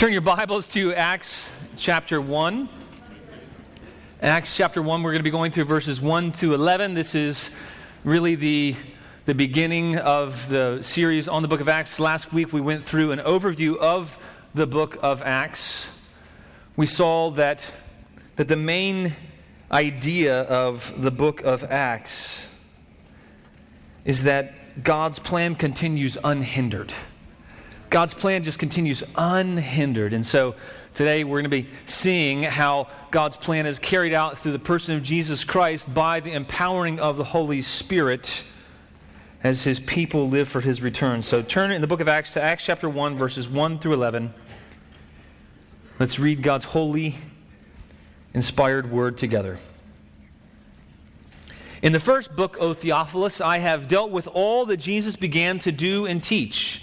Turn your Bibles to Acts chapter 1. Acts chapter 1, we're going to be going through verses 1 to 11. This is really the, the beginning of the series on the book of Acts. Last week we went through an overview of the book of Acts. We saw that, that the main idea of the book of Acts is that God's plan continues unhindered. God's plan just continues unhindered. And so today we're going to be seeing how God's plan is carried out through the person of Jesus Christ by the empowering of the Holy Spirit as his people live for his return. So turn in the book of Acts to Acts chapter 1, verses 1 through 11. Let's read God's holy, inspired word together. In the first book, O Theophilus, I have dealt with all that Jesus began to do and teach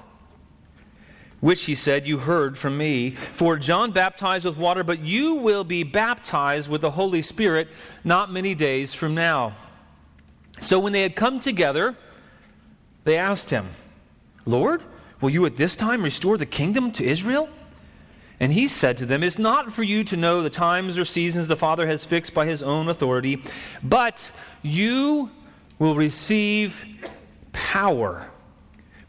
which he said, You heard from me. For John baptized with water, but you will be baptized with the Holy Spirit not many days from now. So when they had come together, they asked him, Lord, will you at this time restore the kingdom to Israel? And he said to them, It's not for you to know the times or seasons the Father has fixed by his own authority, but you will receive power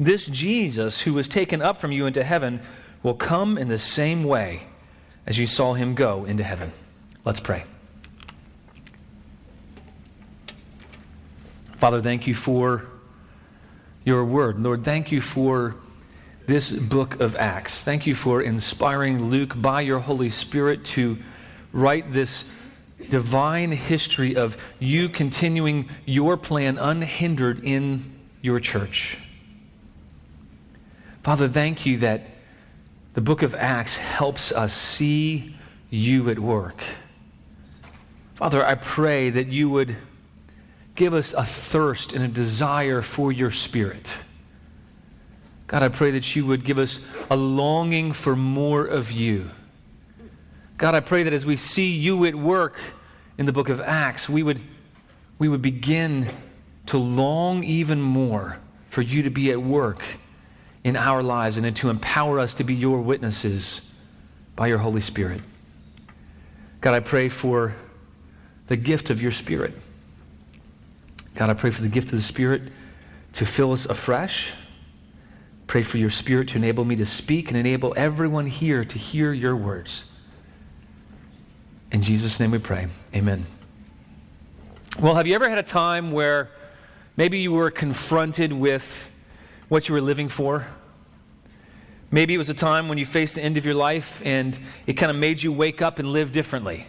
This Jesus who was taken up from you into heaven will come in the same way as you saw him go into heaven. Let's pray. Father, thank you for your word. Lord, thank you for this book of Acts. Thank you for inspiring Luke by your Holy Spirit to write this divine history of you continuing your plan unhindered in your church. Father, thank you that the book of Acts helps us see you at work. Father, I pray that you would give us a thirst and a desire for your spirit. God, I pray that you would give us a longing for more of you. God, I pray that as we see you at work in the book of Acts, we would, we would begin to long even more for you to be at work in our lives and to empower us to be your witnesses by your Holy Spirit. God, I pray for the gift of your Spirit. God, I pray for the gift of the Spirit to fill us afresh. Pray for your Spirit to enable me to speak and enable everyone here to hear your words. In Jesus' name we pray. Amen. Well, have you ever had a time where maybe you were confronted with what you were living for. Maybe it was a time when you faced the end of your life and it kind of made you wake up and live differently.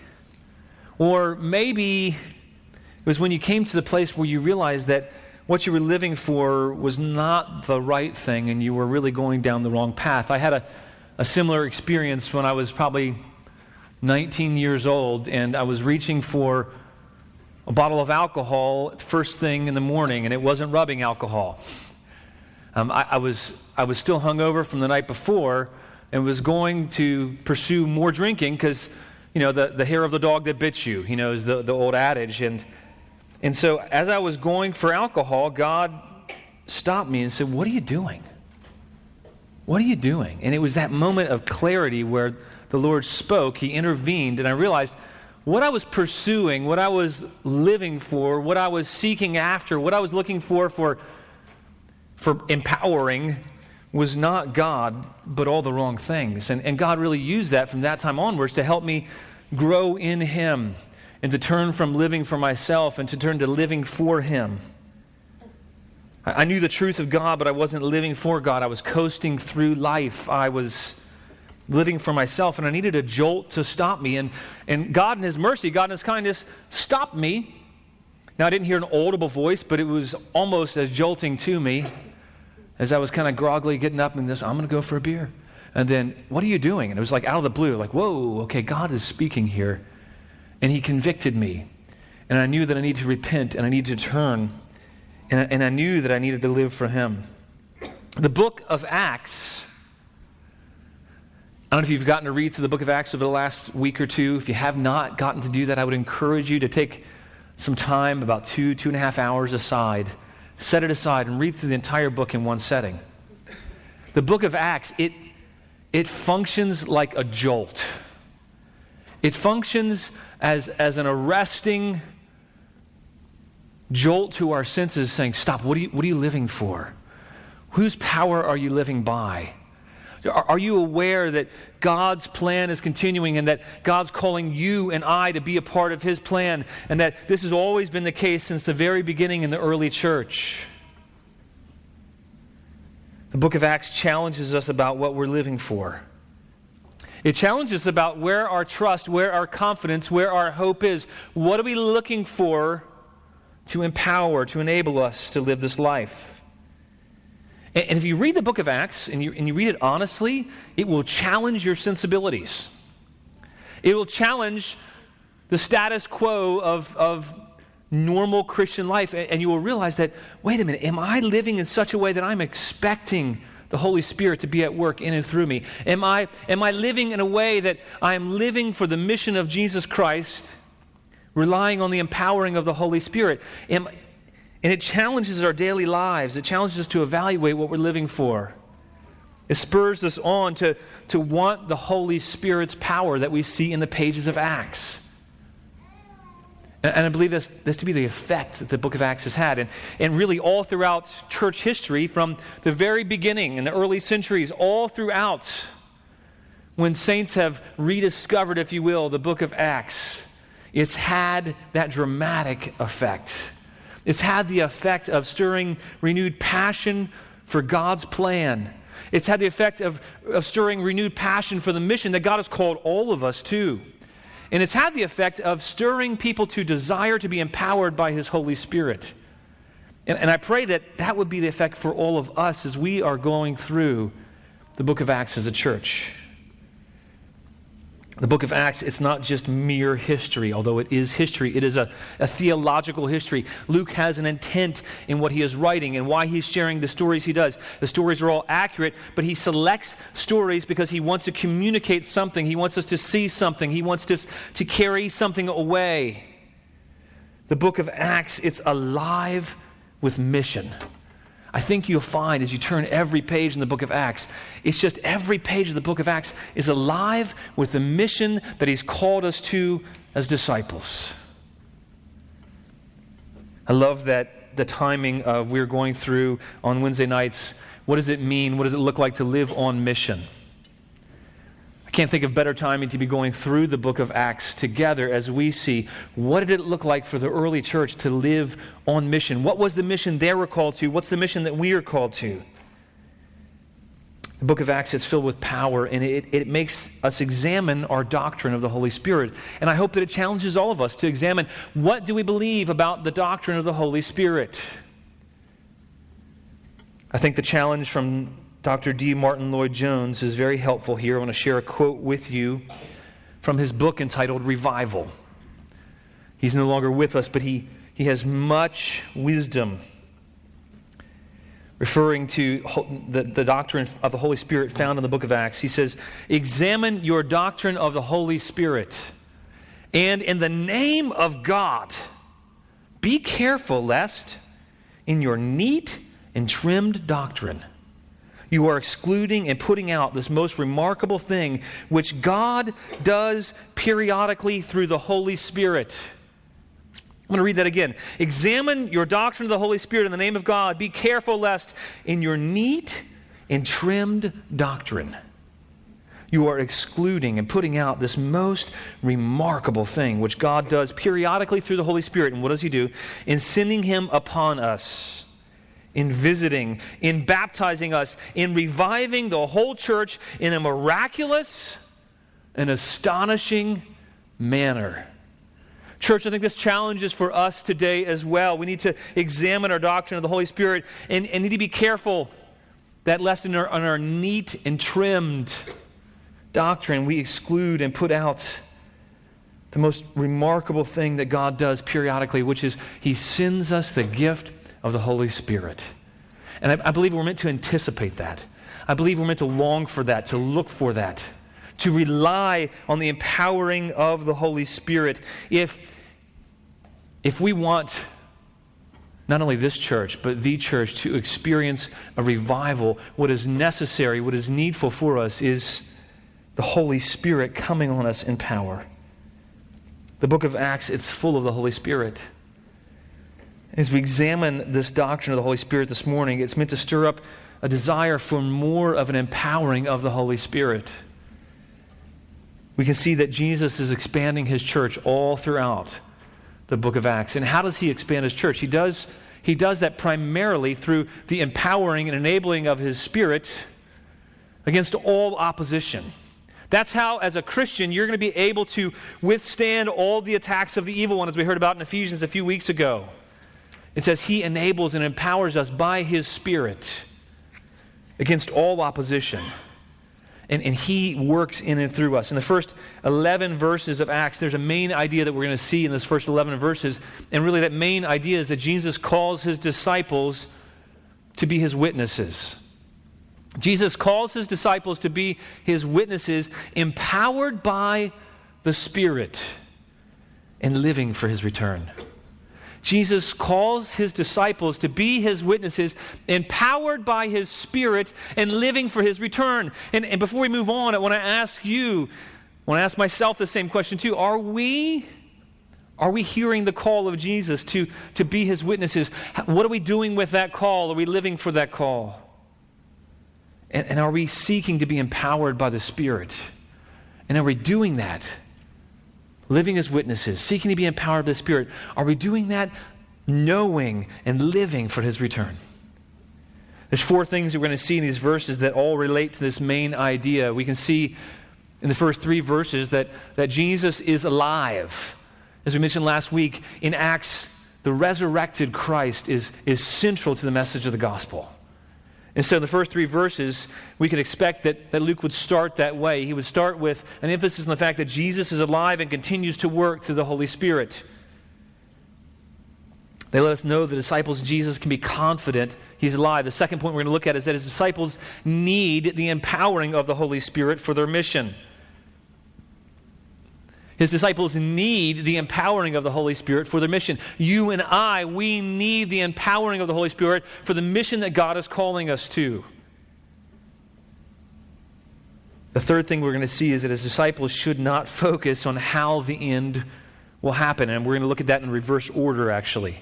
Or maybe it was when you came to the place where you realized that what you were living for was not the right thing and you were really going down the wrong path. I had a, a similar experience when I was probably 19 years old and I was reaching for a bottle of alcohol first thing in the morning and it wasn't rubbing alcohol. Um, I, I, was, I was still hungover from the night before and was going to pursue more drinking because, you know, the, the hair of the dog that bit you, you know, is the, the old adage. And, and so as I was going for alcohol, God stopped me and said, What are you doing? What are you doing? And it was that moment of clarity where the Lord spoke, He intervened, and I realized what I was pursuing, what I was living for, what I was seeking after, what I was looking for for for empowering was not God, but all the wrong things. And, and God really used that from that time onwards to help me grow in Him and to turn from living for myself and to turn to living for Him. I knew the truth of God, but I wasn't living for God. I was coasting through life. I was living for myself, and I needed a jolt to stop me. And, and God, in His mercy, God, in His kindness, stopped me. Now, I didn't hear an audible voice, but it was almost as jolting to me as I was kind of groggily getting up and this, I'm going to go for a beer. And then, what are you doing? And it was like out of the blue, like, whoa, okay, God is speaking here. And He convicted me. And I knew that I needed to repent and I needed to turn. And I, and I knew that I needed to live for Him. The book of Acts. I don't know if you've gotten to read through the book of Acts over the last week or two. If you have not gotten to do that, I would encourage you to take some time, about two, two and a half hours aside, set it aside, and read through the entire book in one setting. The book of Acts, it, it functions like a jolt. It functions as, as an arresting jolt to our senses, saying, Stop, what are, you, what are you living for? Whose power are you living by? Are you aware that God's plan is continuing and that God's calling you and I to be a part of His plan and that this has always been the case since the very beginning in the early church? The book of Acts challenges us about what we're living for. It challenges us about where our trust, where our confidence, where our hope is. What are we looking for to empower, to enable us to live this life? And, and if you read the book of Acts and you, and you read it honestly, it will challenge your sensibilities. It will challenge the status quo of, of normal Christian life. And, and you will realize that, wait a minute, am I living in such a way that I'm expecting the Holy Spirit to be at work in and through me? Am I, am I living in a way that I'm living for the mission of Jesus Christ, relying on the empowering of the Holy Spirit? Am, and it challenges our daily lives. It challenges us to evaluate what we're living for. It spurs us on to, to want the Holy Spirit's power that we see in the pages of Acts. And, and I believe this, this to be the effect that the book of Acts has had. And, and really, all throughout church history, from the very beginning in the early centuries, all throughout, when saints have rediscovered, if you will, the book of Acts, it's had that dramatic effect it's had the effect of stirring renewed passion for God's plan. It's had the effect of, of stirring renewed passion for the mission that God has called all of us to. And it's had the effect of stirring people to desire to be empowered by His Holy Spirit. And, and I pray that that would be the effect for all of us as we are going through the book of Acts as a church. The book of Acts, it's not just mere history, although it is history. It is a, a, theological history. Luke has an intent in what he is writing and why he's sharing the stories he does. The stories are all accurate, but he selects stories because he wants to communicate something. He wants us to see something. He wants us to carry something away. The book of Acts, it's alive with mission. I think you'll find as you turn every page in the book of Acts, it's just every page of the book of Acts is alive with the mission that he's called us to as disciples. I love that the timing of we're going through on Wednesday nights. What does it mean? What does it look like to live on mission? I can't think of better timing to be going through the book of Acts together as we see what did it look like for the early church to live on mission? What was the mission they were called to? What's the mission that we are called to? The book of Acts is filled with power and it, it makes us examine our doctrine of the Holy Spirit. And I hope that it challenges all of us to examine what do we believe about the doctrine of the Holy Spirit? I think the challenge from Dr. D. Martyn Lloyd Jones is very helpful here. I want to share a quote with you from his book entitled Revival. He's no longer with us, but he, he has much wisdom referring to the, the doctrine of the Holy Spirit found in the book of Acts. He says, Examine your doctrine of the Holy Spirit, and in the name of God, be careful lest in your neat and trimmed doctrine, you are excluding and putting out this most remarkable thing which God does periodically through the Holy Spirit. I'm going to read that again. Examine your doctrine of the Holy Spirit in the name of God. Be careful lest in your neat and trimmed doctrine You are excluding and putting out this most remarkable thing, which God does periodically through the Holy Spirit. And what does He do? In sending Him upon us, in visiting, in baptizing us, in reviving the whole church in a miraculous and astonishing manner. Church, I think this challenge is for us today as well. We need to examine our doctrine of the Holy Spirit and, and need to be careful that lest in our, on our neat and trimmed doctrine, we exclude and put out the most remarkable thing that God does periodically, which is He sends us the gift of the Holy Spirit. And I, I, believe we're meant to anticipate that. I believe we're meant to long for that, to look for that, to rely on the empowering of the Holy Spirit. If, if we want not only this church, but the church to experience a revival, what is necessary, what is needful for us is the Holy Spirit coming on us in power. The book of Acts, it's full of the Holy Spirit. As we examine this doctrine of the Holy Spirit this morning, it's meant to stir up a desire for more of an empowering of the Holy Spirit. We can see that Jesus is expanding his church all throughout the book of Acts. And how does he expand his church? He does, he does that primarily through the empowering and enabling of his spirit against all opposition. That's how, as a Christian, you're going to be able to withstand all the attacks of the evil one, as we heard about in Ephesians a few weeks ago. It says, He enables and empowers us by His Spirit against all opposition. And, and He works in and through us. In the first 11 verses of Acts, there's a main idea that we're going to see in this first 11 verses. And really, that main idea is that Jesus calls His disciples to be His witnesses. Jesus calls his disciples to be his witnesses, empowered by the Spirit and living for his return. Jesus calls his disciples to be his witnesses, empowered by his Spirit and living for his return. And, and before we move on, I want to ask you, I want to ask myself the same question too. Are we. Are we hearing the call of Jesus to, to be his witnesses? What are we doing with that call? Are we living for that call? And, and are we seeking to be empowered by the Spirit? And are we doing that? Living as witnesses, seeking to be empowered by the Spirit. Are we doing that knowing and living for His return? There's four things we're going to see in these verses that all relate to this main idea. We can see in the first three verses that, that Jesus is alive. As we mentioned last week, in Acts, the resurrected Christ is, is central to the message of the gospel. And so, in the first three verses, we could expect that, that Luke would start that way. He would start with an emphasis on the fact that Jesus is alive and continues to work through the Holy Spirit. They let us know the disciples of Jesus can be confident he's alive. The second point we're going to look at is that his disciples need the empowering of the Holy Spirit for their mission. His disciples need the empowering of the Holy Spirit for their mission. You and I, we need the empowering of the Holy Spirit for the mission that God is calling us to. The third thing we're going to see is that his disciples should not focus on how the end will happen. And we're going to look at that in reverse order, actually.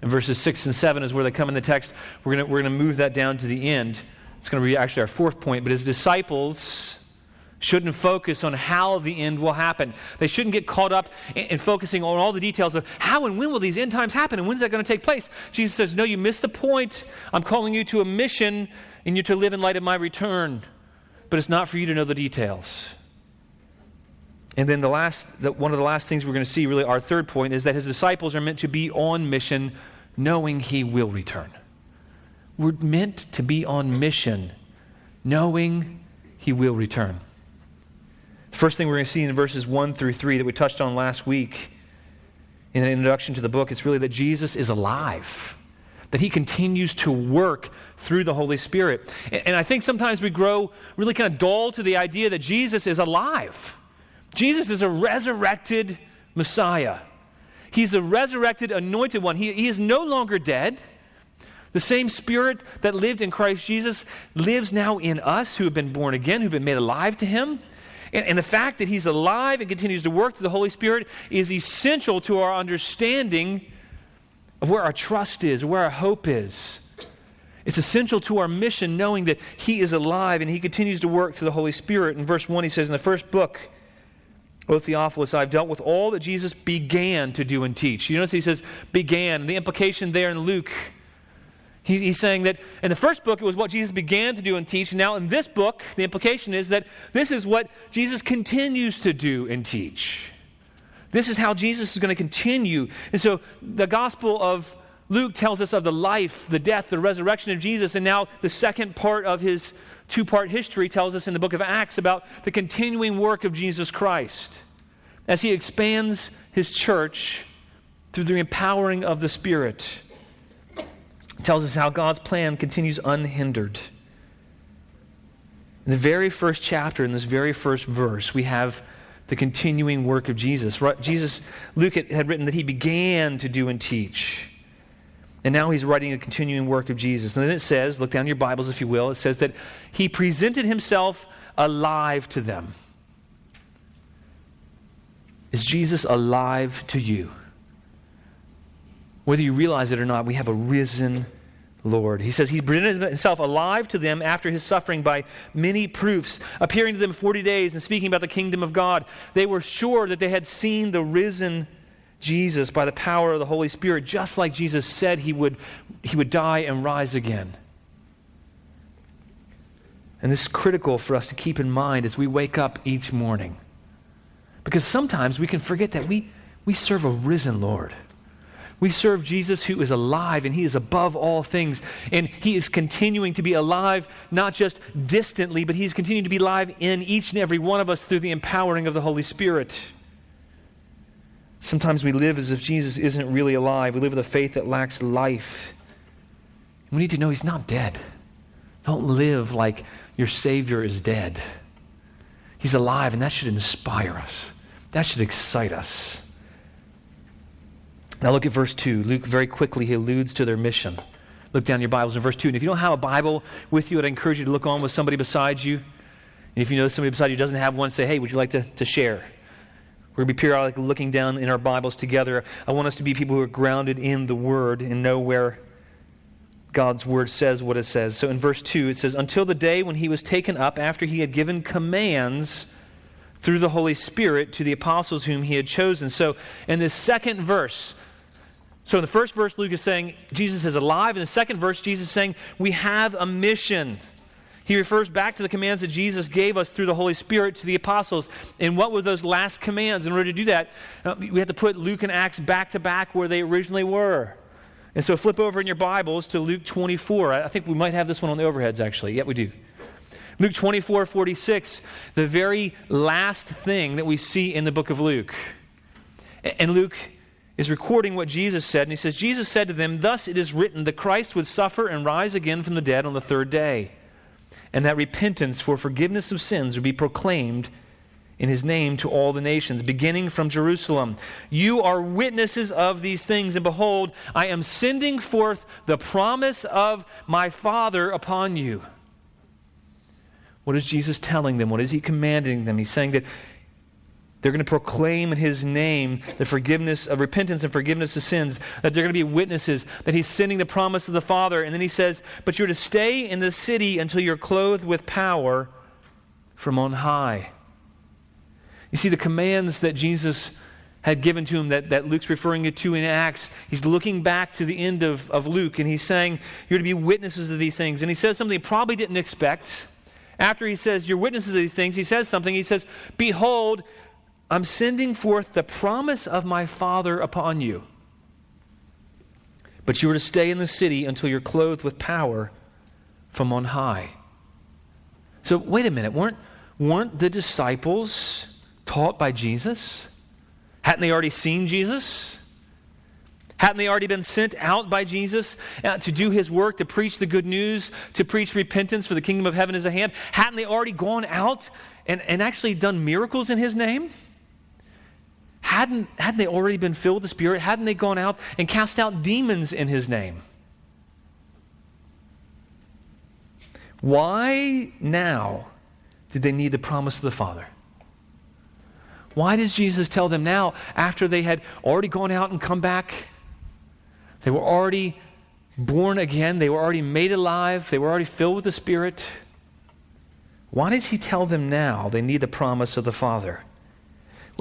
In verses 6 and 7 is where they come in the text. We're going to, we're going to move that down to the end. It's going to be actually our fourth point. But his disciples shouldn't focus on how the end will happen. They shouldn't get caught up in, in, focusing on all the details of how and when will these end times happen and when's that going to take place. Jesus says, No, you missed the point. I'm calling you to a mission and you're to live in light of my return. But it's not for you to know the details. And then the last, the, one of the last things we're going to see, really, our third point, is that his disciples are meant to be on mission knowing he will return. We're meant to be on mission knowing he will return. First thing we're going to see in verses 1 through 3 that we touched on last week in an introduction to the book, it's really that Jesus is alive, that he continues to work through the Holy Spirit. And I think sometimes we grow really kind of dull to the idea that Jesus is alive. Jesus is a resurrected Messiah. He's a resurrected, anointed one. He, he is no longer dead. The same Spirit that lived in Christ Jesus lives now in us who have been born again, who've been made alive to Him. And, and, the fact that he's alive and continues to work through the Holy Spirit is essential to our understanding of where our trust is, where our hope is. It's essential to our mission knowing that He is alive and He continues to work through the Holy Spirit. In verse 1, he says, In the first book, O Theophilus, I've dealt with all that Jesus began to do and teach. You notice he says began. The implication there in Luke, he, he's saying that in the first book it was what Jesus began to do and teach. Now in this book, the implication is that this is what Jesus continues to do and teach. This is how Jesus is going to continue. And so the Gospel of Luke tells us of the life, the death, the resurrection of Jesus, and now the second part of his two part history tells us in the book of Acts about the continuing work of Jesus Christ as he expands his church through the empowering of the Spirit. Tells us how God's plan continues unhindered. In the very first chapter, in this very first verse, we have the continuing work of Jesus. Jesus, Luke had written that he began to do and teach. And now he's writing a continuing work of Jesus. And then it says, look down your Bibles if you will, it says that he presented himself alive to them. Is Jesus alive to you? Whether you realize it or not, we have a risen Lord. He says he presented himself alive to them after his suffering by many proofs, appearing to them 40 days and speaking about the kingdom of God. They were sure that they had seen the risen Jesus by the power of the Holy Spirit, just like Jesus said he would, he would die and rise again. And this is critical for us to keep in mind as we wake up each morning. Because sometimes we can forget that we, we serve a risen Lord. We serve Jesus who is alive and he is above all things. And he is continuing to be alive, not just distantly, but he's continuing to be alive in each and every one of us through the empowering of the Holy Spirit. Sometimes we live as if Jesus isn't really alive. We live with a faith that lacks life. We need to know He's not dead. Don't live like your Savior is dead. He's alive, and that should inspire us. That should excite us. Now look at verse 2. Luke very quickly he alludes to their mission. Look down your Bibles in verse 2. And if you don't have a Bible with you, I'd encourage you to look on with somebody beside you. And if you know somebody beside you doesn't have one, say, hey, would you like to, to share? We're going to be periodically looking down in our Bibles together. I want us to be people who are grounded in the Word and know where God's Word says what it says. So in verse 2, it says, Until the day when he was taken up after he had given commands through the Holy Spirit to the apostles whom he had chosen. So in this second verse, so in the first verse, Luke is saying Jesus is alive. In the second verse, Jesus is saying we have a mission. He refers back to the commands that Jesus gave us through the Holy Spirit to the apostles. And what were those last commands? In order to do that, uh, we have to put Luke and Acts back to back where they originally were. And so flip over in your Bibles to Luke 24. I think we might have this one on the overheads, actually. Yeah, we do. Luke 24, 46, the very last thing that we see in the book of Luke. And Luke is recording what Jesus said, and he says, Jesus said to them, Thus it is written, the Christ would suffer and rise again from the dead on the third day and that repentance for forgiveness of sins would be proclaimed in his name to all the nations, beginning from Jerusalem. You are witnesses of these things, and behold, I am sending forth the promise of my Father upon you. What is Jesus telling them? What is he commanding them? He's saying that they're going to proclaim in his name the forgiveness of repentance and forgiveness of sins, that they're going to be witnesses, that he's sending the promise of the Father. And then he says, But you're to stay in the city until you're clothed with power from on high. You see, the commands that Jesus had given to him that, that Luke's referring to in Acts, he's looking back to the end of, of Luke and he's saying, You're to be witnesses of these things. And he says something he probably didn't expect. After he says, You're witnesses of these things, he says something. He says, Behold, I'm sending forth the promise of my Father upon you. But you are to stay in the city until you're clothed with power from on high. So, wait a minute. Weren't, weren't the disciples taught by Jesus? Hadn't they already seen Jesus? Hadn't they already been sent out by Jesus uh, to do his work, to preach the good news, to preach repentance for the kingdom of heaven is at hand? Hadn't they already gone out and, and actually done miracles in his name? Hadn't, hadn't they already been filled with the Spirit? Hadn't they gone out and cast out demons in His name? Why now did they need the promise of the Father? Why does Jesus tell them now, after they had already gone out and come back? They were already born again, they were already made alive, they were already filled with the Spirit. Why does he tell them now they need the promise of the Father?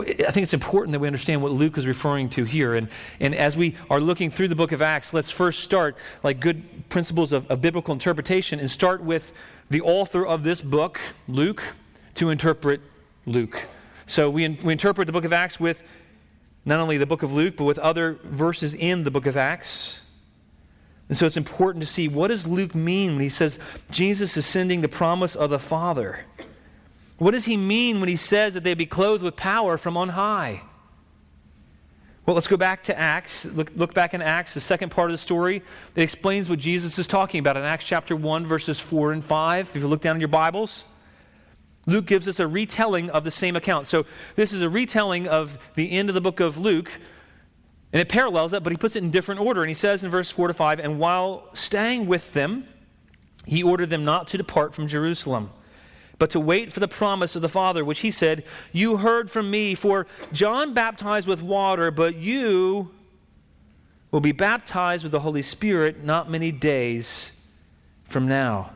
I think it's important that we understand what Luke is referring to here. And, and as we are looking through the book of Acts, let's first start, like good principles of, of biblical interpretation, and start with the author of this book, Luke, to interpret Luke. So we, we interpret the book of Acts with not only the book of Luke, but with other verses in the book of Acts. And so it's important to see what does Luke mean when he says Jesus is sending the promise of the Father? What does he mean when he says that they be clothed with power from on high? Well, let's go back to Acts. Look, look back in Acts, the second part of the story that explains what Jesus is talking about in Acts chapter 1, verses 4 and 5. If you look down in your Bibles, Luke gives us a retelling of the same account. So this is a retelling of the end of the book of Luke and it parallels that, but he puts it in different order. And he says in verse 4 to 5 And while staying with them, he ordered them not to depart from Jerusalem, but to wait for the promise of the Father, which he said, You heard from me, for John baptized with water, but you will be baptized with the Holy Spirit not many days from now.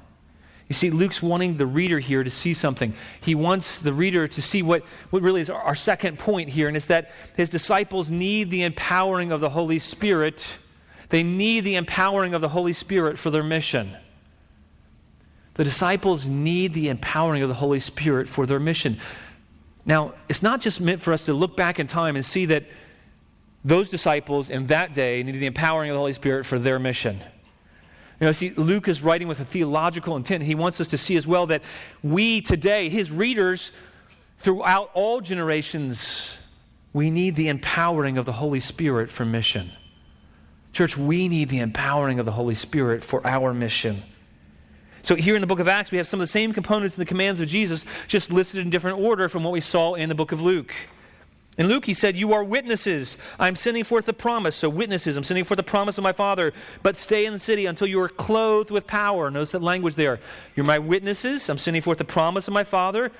You see, Luke's wanting the reader here to see something. He wants the reader to see what, what really is our second point here, and it's that his disciples need the empowering of the Holy Spirit. They need the empowering of the Holy Spirit for their mission. The disciples need the empowering of the Holy Spirit for their mission. Now, it's not just meant for us to look back in time and see that those disciples in that day needed the empowering of the Holy Spirit for their mission. You know, see, Luke is writing with a theological intent. He wants us to see as well that we today, his readers, throughout all generations, we need the empowering of the Holy Spirit for mission. Church, we need the empowering of the Holy Spirit for our mission. So, here in the book of Acts, we have some of the same components and the commands of Jesus, just listed in different order from what we saw in the book of Luke. In Luke, he said, You are witnesses. I'm sending forth the promise. So, witnesses, I'm sending forth the promise of my Father. But stay in the city until you are clothed with power. Notice that language there. You're my witnesses. I'm sending forth the promise of my Father.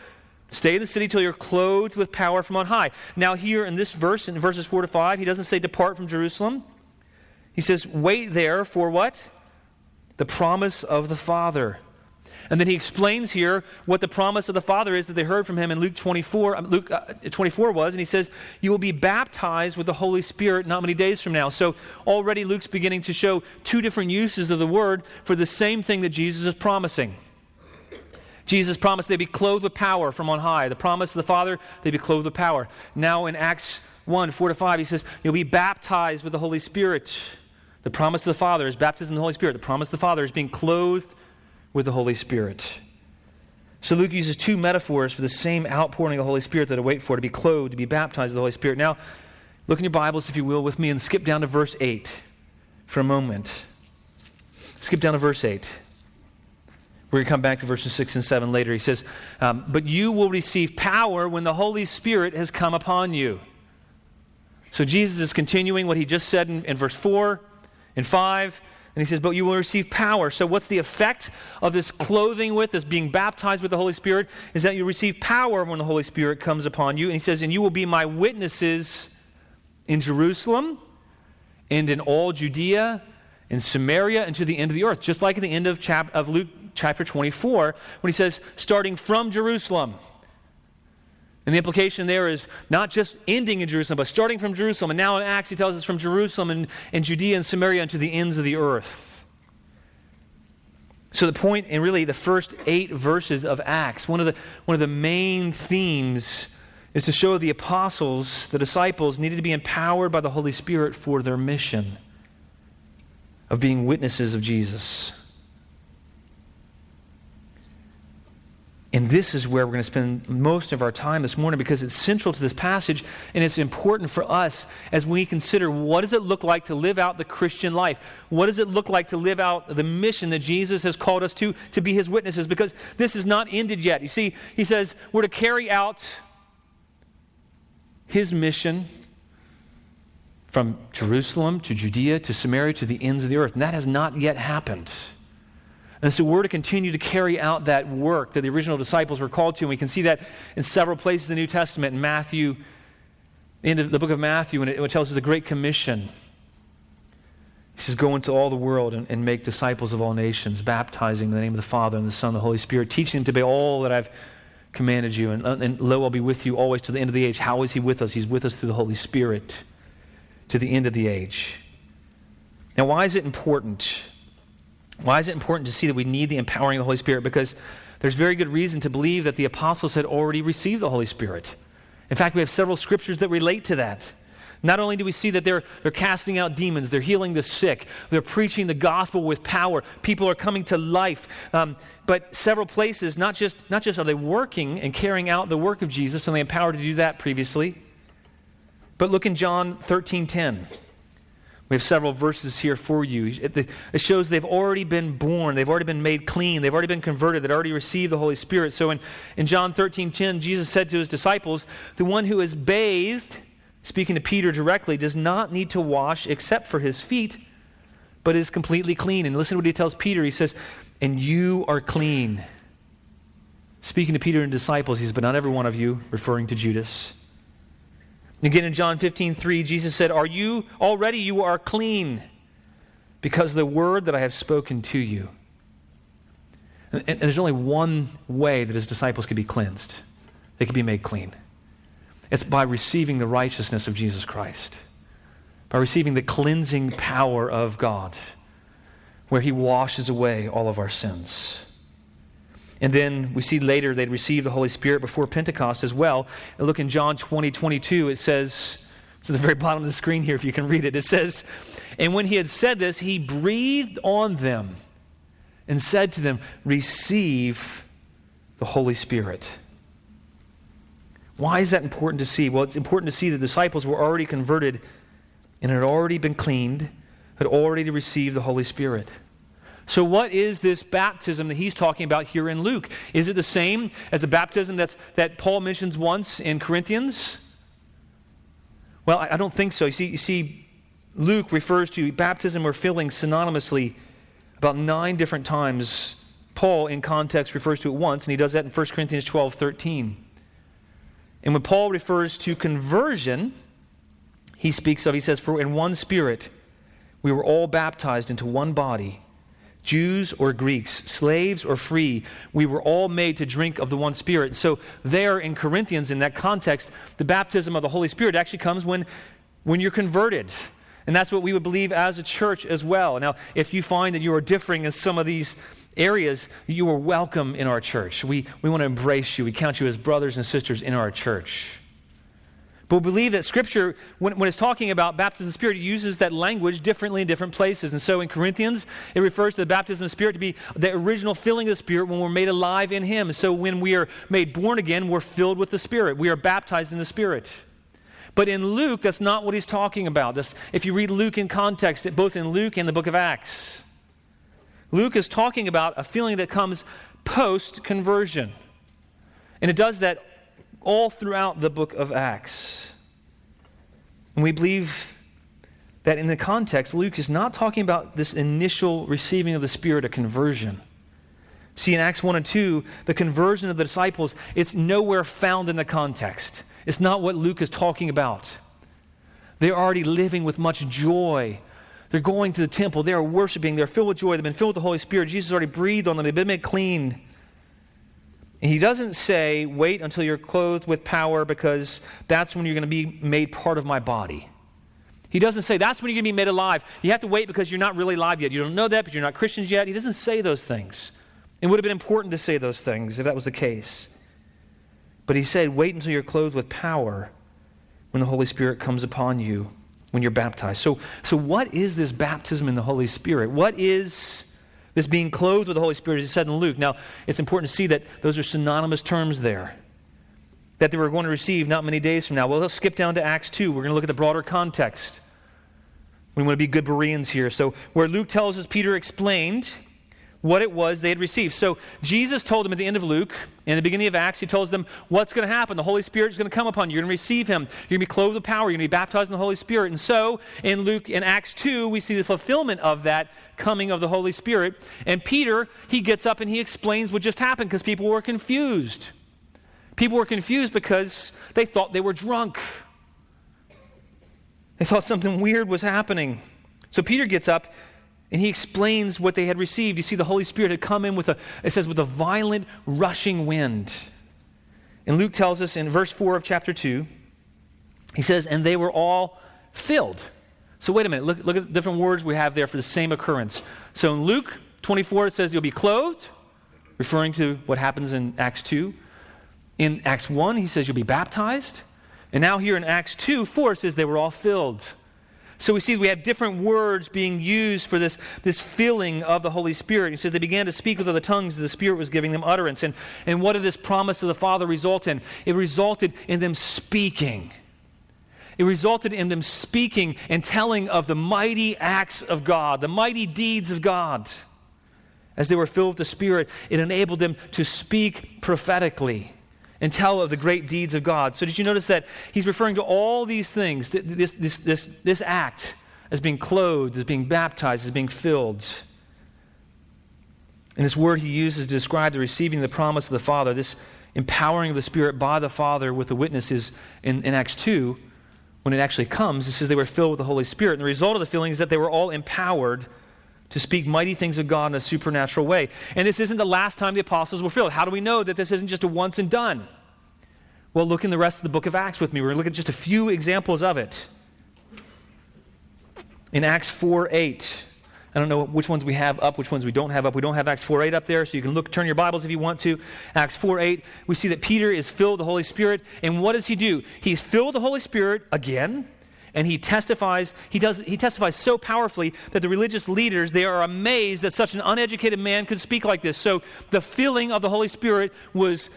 Stay in the city till you're clothed with power from on high. Now, here in this verse, in verses 4 to 5, he doesn't say depart from Jerusalem. He says, Wait there for what? The promise of the Father. And then he explains here what the promise of the Father is that they heard from him in Luke 24, um, Luke uh, 24 was, and he says, You will be baptized with the Holy Spirit not many days from now. So already Luke's beginning to show two different uses of the word for the same thing that Jesus is promising. Jesus promised they'd be clothed with power from on high. The promise of the Father, they'd be clothed with power. Now in Acts 1 4 to 5, he says, You'll be baptized with the Holy Spirit. The promise of the Father is baptism in the Holy Spirit. The promise of the Father is being clothed with the Holy Spirit. So Luke uses two metaphors for the same outpouring of the Holy Spirit that I wait for to be clothed, to be baptized with the Holy Spirit. Now, look in your Bibles, if you will, with me and skip down to verse 8 for a moment. Skip down to verse 8. We're going to come back to verses 6 and 7 later. He says, um, But you will receive power when the Holy Spirit has come upon you. So Jesus is continuing what he just said in, in verse 4 and 5 and he says, But you will receive power. So, what's the effect of this clothing with, this being baptized with the Holy Spirit? Is that you receive power when the Holy Spirit comes upon you. And he says, And you will be my witnesses in Jerusalem and in all Judea and Samaria and to the end of the earth. Just like at the end of, chap- of Luke chapter 24, when he says, Starting from Jerusalem. And the implication there is not just ending in Jerusalem, but starting from Jerusalem. And now in Acts, he tells us from Jerusalem and, and Judea and Samaria and to the ends of the earth. So, the point in really the first eight verses of Acts, one of the, one of the main themes is to show the apostles, the disciples, needed to be empowered by the Holy Spirit for their mission of being witnesses of Jesus. And this is where we're going to spend most of our time this morning because it's central to this passage and it's important for us as we consider what does it look like to live out the Christian life? What does it look like to live out the mission that Jesus has called us to to be his witnesses because this is not ended yet. You see, he says we're to carry out his mission from Jerusalem to Judea to Samaria to the ends of the earth. And that has not yet happened. And so we're to continue to carry out that work that the original disciples were called to. And we can see that in several places in the New Testament. In Matthew, in the book of Matthew, when it, it tells us the Great Commission. He says, Go into all the world and, and, make disciples of all nations, baptizing in the name of the Father and the Son and the Holy Spirit, teaching them to obey all that I've commanded you. And, and lo, I'll be with you always to the end of the age. How is He with us? He's with us through the Holy Spirit to the end of the age. Now, why is it important? Why is it important to see that we need the empowering of the Holy Spirit? Because there's very good reason to believe that the apostles had already received the Holy Spirit. In fact, we have several scriptures that relate to that. Not only do we see that they're, they're casting out demons, they're healing the sick, they're preaching the gospel with power, people are coming to life. Um, but several places, not just, not just are they working and carrying out the work of Jesus, and they empowered to do that previously, but look in John 13 10. We have several verses here for you. It, shows they've already been born, they've already been made clean, they've already been converted, they've already received the Holy Spirit. So in, in John 13 10, Jesus said to his disciples, The one who is bathed, speaking to Peter directly, does not need to wash except for his feet, but is completely clean. And listen to what he tells Peter. He says, And you are clean. Speaking to Peter and disciples, he says, But not every one of you, referring to Judas. Again in John 15, 3, Jesus said, Are you already you are clean because the word that I have spoken to you? And, and there's only one way that his disciples could be cleansed. They could be made clean. It's by receiving the righteousness of Jesus Christ, by receiving the cleansing power of God, where he washes away all of our sins. And then we see later they'd received the Holy Spirit before Pentecost as well. And look in John 20, 22, it says, at the very bottom of the screen here if you can read it. It says, And when he had said this, he breathed on them and said to them, Receive the Holy Spirit. Why is that important to see? Well, it's important to see the disciples were already converted and had already been cleaned, had already received the Holy Spirit. So, what is this baptism that he's talking about here in Luke? Is it the same as the baptism that's, that Paul mentions once in Corinthians? Well, I, I don't think so. You see, you see, Luke refers to baptism or filling synonymously about nine different times. Paul, in context, refers to it once, and he does that in 1 Corinthians 12 13. And when Paul refers to conversion, he speaks of, he says, For in one spirit we were all baptized into one body Jews or Greeks, slaves or free, we were all made to drink of the one Spirit. So, there in Corinthians, in that context, the baptism of the Holy Spirit actually comes when, when you're converted. And that's what we would believe as a church as well. Now, if you find that you are differing in some of these areas, you are welcome in our church. We, we want to embrace you. We count you as brothers and sisters in our church. But we believe that Scripture, when, when it's talking about baptism of Spirit, it uses that language differently in different places. And so in Corinthians, it refers to the baptism of Spirit to be the original filling of the Spirit when we're made alive in Him. So when we are made born again, we're filled with the Spirit. We are baptized in the Spirit. But in Luke, that's not what he's talking about. If you read Luke in context, both in Luke and the book of Acts, Luke is talking about a feeling that comes post conversion. And it does that all throughout the book of Acts. And we believe that in the context, Luke is not talking about this initial receiving of the Spirit, a conversion. See, in Acts 1 and 2, the conversion of the disciples, it's nowhere found in the context. It's not what Luke is talking about. They're already living with much joy. They're going to the temple. They are worshiping. They're filled with joy. They've been filled with the Holy Spirit. Jesus already breathed on them. They've been made clean. And he doesn't say, wait until you're clothed with power because that's when you're going to be made part of my body. He doesn't say that's when you're going to be made alive. You have to wait because you're not really alive yet. You don't know that, but you're not Christians yet. He doesn't say those things. It would have been important to say those things if that was the case. But he said, wait until you're clothed with power when the Holy Spirit comes upon you when you're baptized. So, so what is this baptism in the Holy Spirit? What is this being clothed with the Holy Spirit, is said in Luke. Now, it's important to see that those are synonymous terms there that they were going to receive not many days from now. Well, let's skip down to Acts 2. We're going to look at the broader context. We want to be good Bereans here. So, where Luke tells us Peter explained what it was they had received. So Jesus told them at the end of Luke, in the beginning of Acts, he tells them what's going to happen. The Holy Spirit is going to come upon you. You're going to receive him. You're going to be clothed with power. You're going to be baptized in the Holy Spirit. And so in Luke, in Acts 2, we see the fulfillment of that coming of the Holy Spirit. And Peter, he gets up and he explains what just happened because people were confused. People were confused because they thought they were drunk. They thought something weird was happening. So Peter gets up and he explains what they had received. You see, the Holy Spirit had come in with a, it says, with a violent rushing wind. And Luke tells us in verse 4 of chapter 2, he says, and they were all filled. So wait a minute, look, look at the different words we have there for the same occurrence. So in Luke 24, it says you'll be clothed, referring to what happens in Acts 2. In Acts 1, he says you'll be baptized. And now here in Acts 2, 4, it says they were all filled. So we see we have different words being used for this, this filling of the Holy Spirit. He says they began to speak with other tongues as the Spirit was giving them utterance. And, and what did this promise of the Father result in? It resulted in them speaking. It resulted in them speaking and telling of the mighty acts of God, the mighty deeds of God. As they were filled with the Spirit, it enabled them to speak prophetically and tell of the great deeds of God. So, did you notice that he's referring to all these things, this, this, this, this act, as being clothed, as being baptized, as being filled? And this word he uses to describe the receiving the promise of the Father, this empowering of the Spirit by the Father with the witnesses in, in Acts 2, when it actually comes, it says they were filled with the Holy Spirit. And the result of the filling is that they were all empowered to speak mighty things of God in a supernatural way. And this isn't the last time the apostles were filled. How do we know that this isn't just a once and done? Well, look in the rest of the book of Acts with me. We're going to look at just a few examples of it. In Acts 4 8, I don't know which ones we have up, which ones we don't have up. We don't have Acts 4 8 up there, so you can look, turn your Bibles if you want to. Acts 4 8, we see that Peter is filled with the Holy Spirit. And what does he do? He's filled with the Holy Spirit again and he testifies he does he testifies so powerfully that the religious leaders they are amazed that such an uneducated man could speak like this. So the filling of the holy spirit was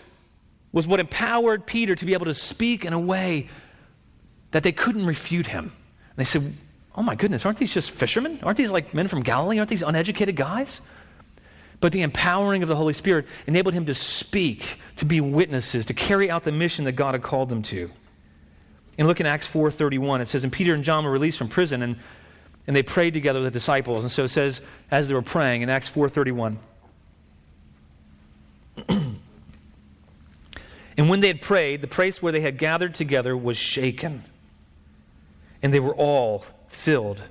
was what empowered peter to be able to speak in a way that they couldn't refute him. And they said oh my goodness aren't these just fishermen? Aren't these like men from galilee? Aren't these uneducated guys? But the empowering of the holy spirit enabled him to speak to be witnesses to carry out the mission that god had called them to and look in Acts 4.31. It says, And Peter and John were released from prison, and, and they prayed together with the disciples. And so it says, as they were praying in Acts 4.31. and when they had prayed, the place where they had gathered together was shaken. And they were all filled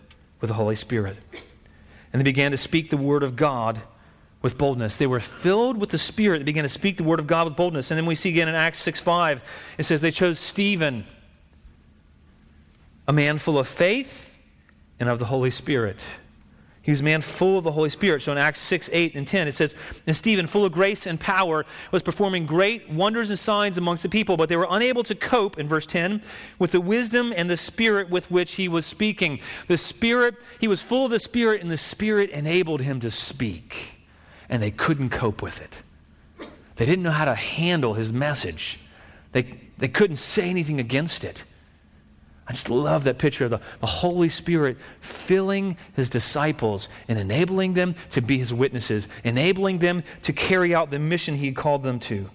with the Holy Spirit. And they began to speak the word of God with boldness. They were filled with the Spirit. They began to speak the word of God with boldness. And then we see again in Acts 6 5, it says they chose Stephen a man full of faith and of the Holy Spirit. He was a man full of the Holy Spirit. So in Acts 6, 8, and 10, it says, And Stephen, full of grace and power, was performing great wonders and signs amongst the people, but they were unable to cope, in verse 10, with the wisdom and the Spirit with which he was speaking. The Spirit, he was full of the Spirit, and the Spirit enabled him to speak. And they couldn't cope with it. They didn't know how to handle his message, they, they couldn't say anything against it. I just love that picture of the, the, Holy Spirit filling his disciples and enabling them to be his witnesses, enabling them to carry out the mission he called them to.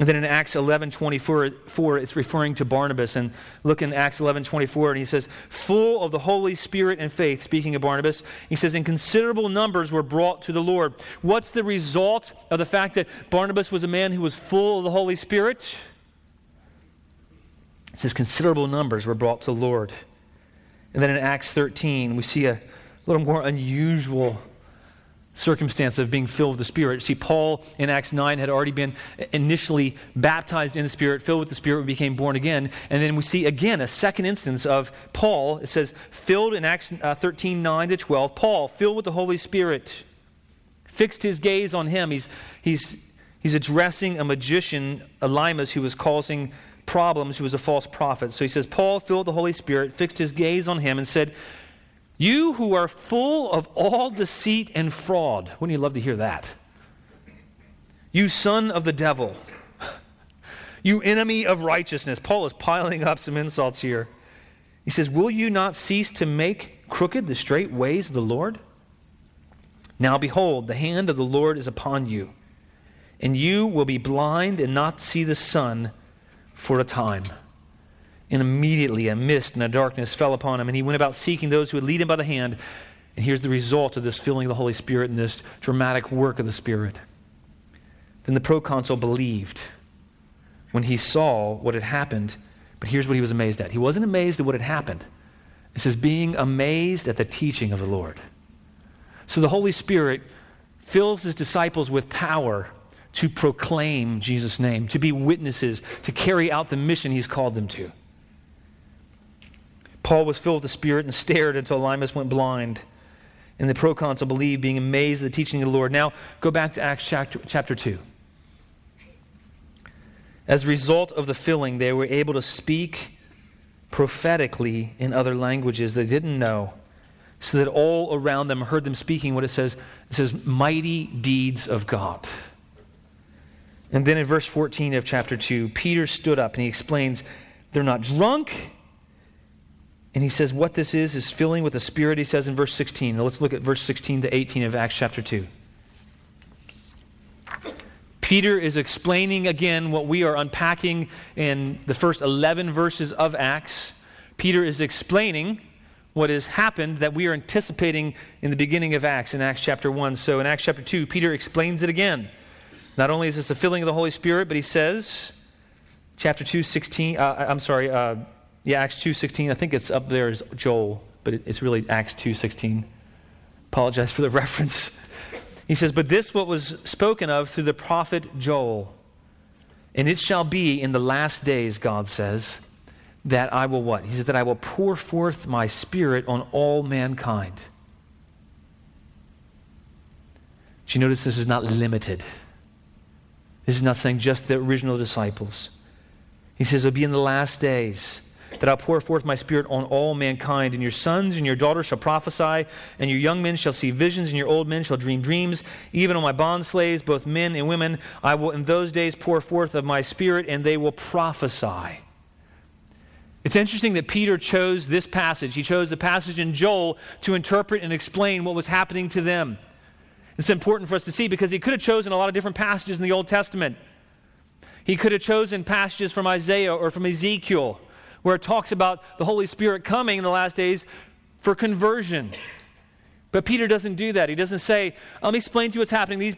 And then in Acts 11 24, it's referring to Barnabas. And look in Acts 11 24, and he says, Full of the Holy Spirit and faith, speaking of Barnabas, he says, In considerable numbers were brought to the Lord. What's the result of the fact that Barnabas was a man who was full of the Holy Spirit? It says considerable numbers were brought to the Lord. And then in Acts 13, we see a little more unusual circumstance of being filled with the Spirit. See, Paul in Acts 9 had already been initially baptized in the Spirit, filled with the Spirit, became born again. And then we see again a second instance of Paul. It says, filled in Acts uh, 13, 9 to 12. Paul, filled with the Holy Spirit, fixed his gaze on him. He's, he's, he's addressing a magician, Elymas, who was causing problems who was a false prophet. So he says, Paul, filled with the Holy Spirit, fixed his gaze on him and said, You who are full of all deceit and fraud. Wouldn't you love to hear that? You son of the devil. You enemy of righteousness. Paul is piling up some insults here. He says, Will you not cease to make crooked the straight ways of the Lord? Now behold, the hand of the Lord is upon you, and you will be blind and not see the sun for a time. And immediately a mist and a darkness fell upon him, and he went about seeking those who would lead him by the hand. And here's the result of this filling of the Holy Spirit and this dramatic work of the Spirit. Then the proconsul believed when he saw what had happened. But here's what he was amazed at. He wasn't amazed at what had happened. It says, being amazed at the teaching of the Lord. So the Holy Spirit fills his disciples with power to proclaim Jesus' name, to be witnesses, to carry out the mission he's called them to. Paul was filled with the Spirit and stared until Elymas went blind. And the proconsul believed, being amazed at the teaching of the Lord. Now, go back to Acts chapter, chapter 2. As a result of the filling, they were able to speak prophetically in other languages they didn't know, so that all around them heard them speaking what it says. It says, mighty deeds of God. And then in verse 14 of chapter 2, Peter stood up and he explains, they're not drunk. And he says, what this is, is filling with the Spirit, he says in verse 16. Now let's look at verse 16 to 18 of Acts chapter 2. Peter is explaining again what we are unpacking in the first 11 verses of Acts. Peter is explaining what has happened that we are anticipating in the beginning of Acts, in Acts chapter 1. So in Acts chapter 2, Peter explains it again. Not only is this a filling of the Holy Spirit, but he says, chapter 2, 16, uh, I'm sorry, uh, yeah, Acts 2, 16, I think it's up there as Joel, but it, it's really Acts 2, 16. Apologize for the reference. He says, But this what was spoken of through the prophet Joel. And it shall be in the last days, God says, that I will what? He says, that I will pour forth my spirit on all mankind. Do you notice this is not limited? This is not saying just the original disciples. He says, It'll be in the last days that I'll pour forth my spirit on all mankind. And your sons and your daughters shall prophesy, and your young men shall see visions, and your old men shall dream dreams. Even on my bond slaves, both men and women, I will in those days pour forth of my spirit, and they will prophesy. It's interesting that Peter chose this passage. He chose the passage in Joel to interpret and explain what was happening to them. It's important for us to see because he could have chosen a lot of different passages in the Old Testament. He could have chosen passages from Isaiah or from Ezekiel where it talks about the Holy Spirit coming in the last days for conversion. But Peter doesn't do that. He doesn't say, Let me explain to you what's happening. These,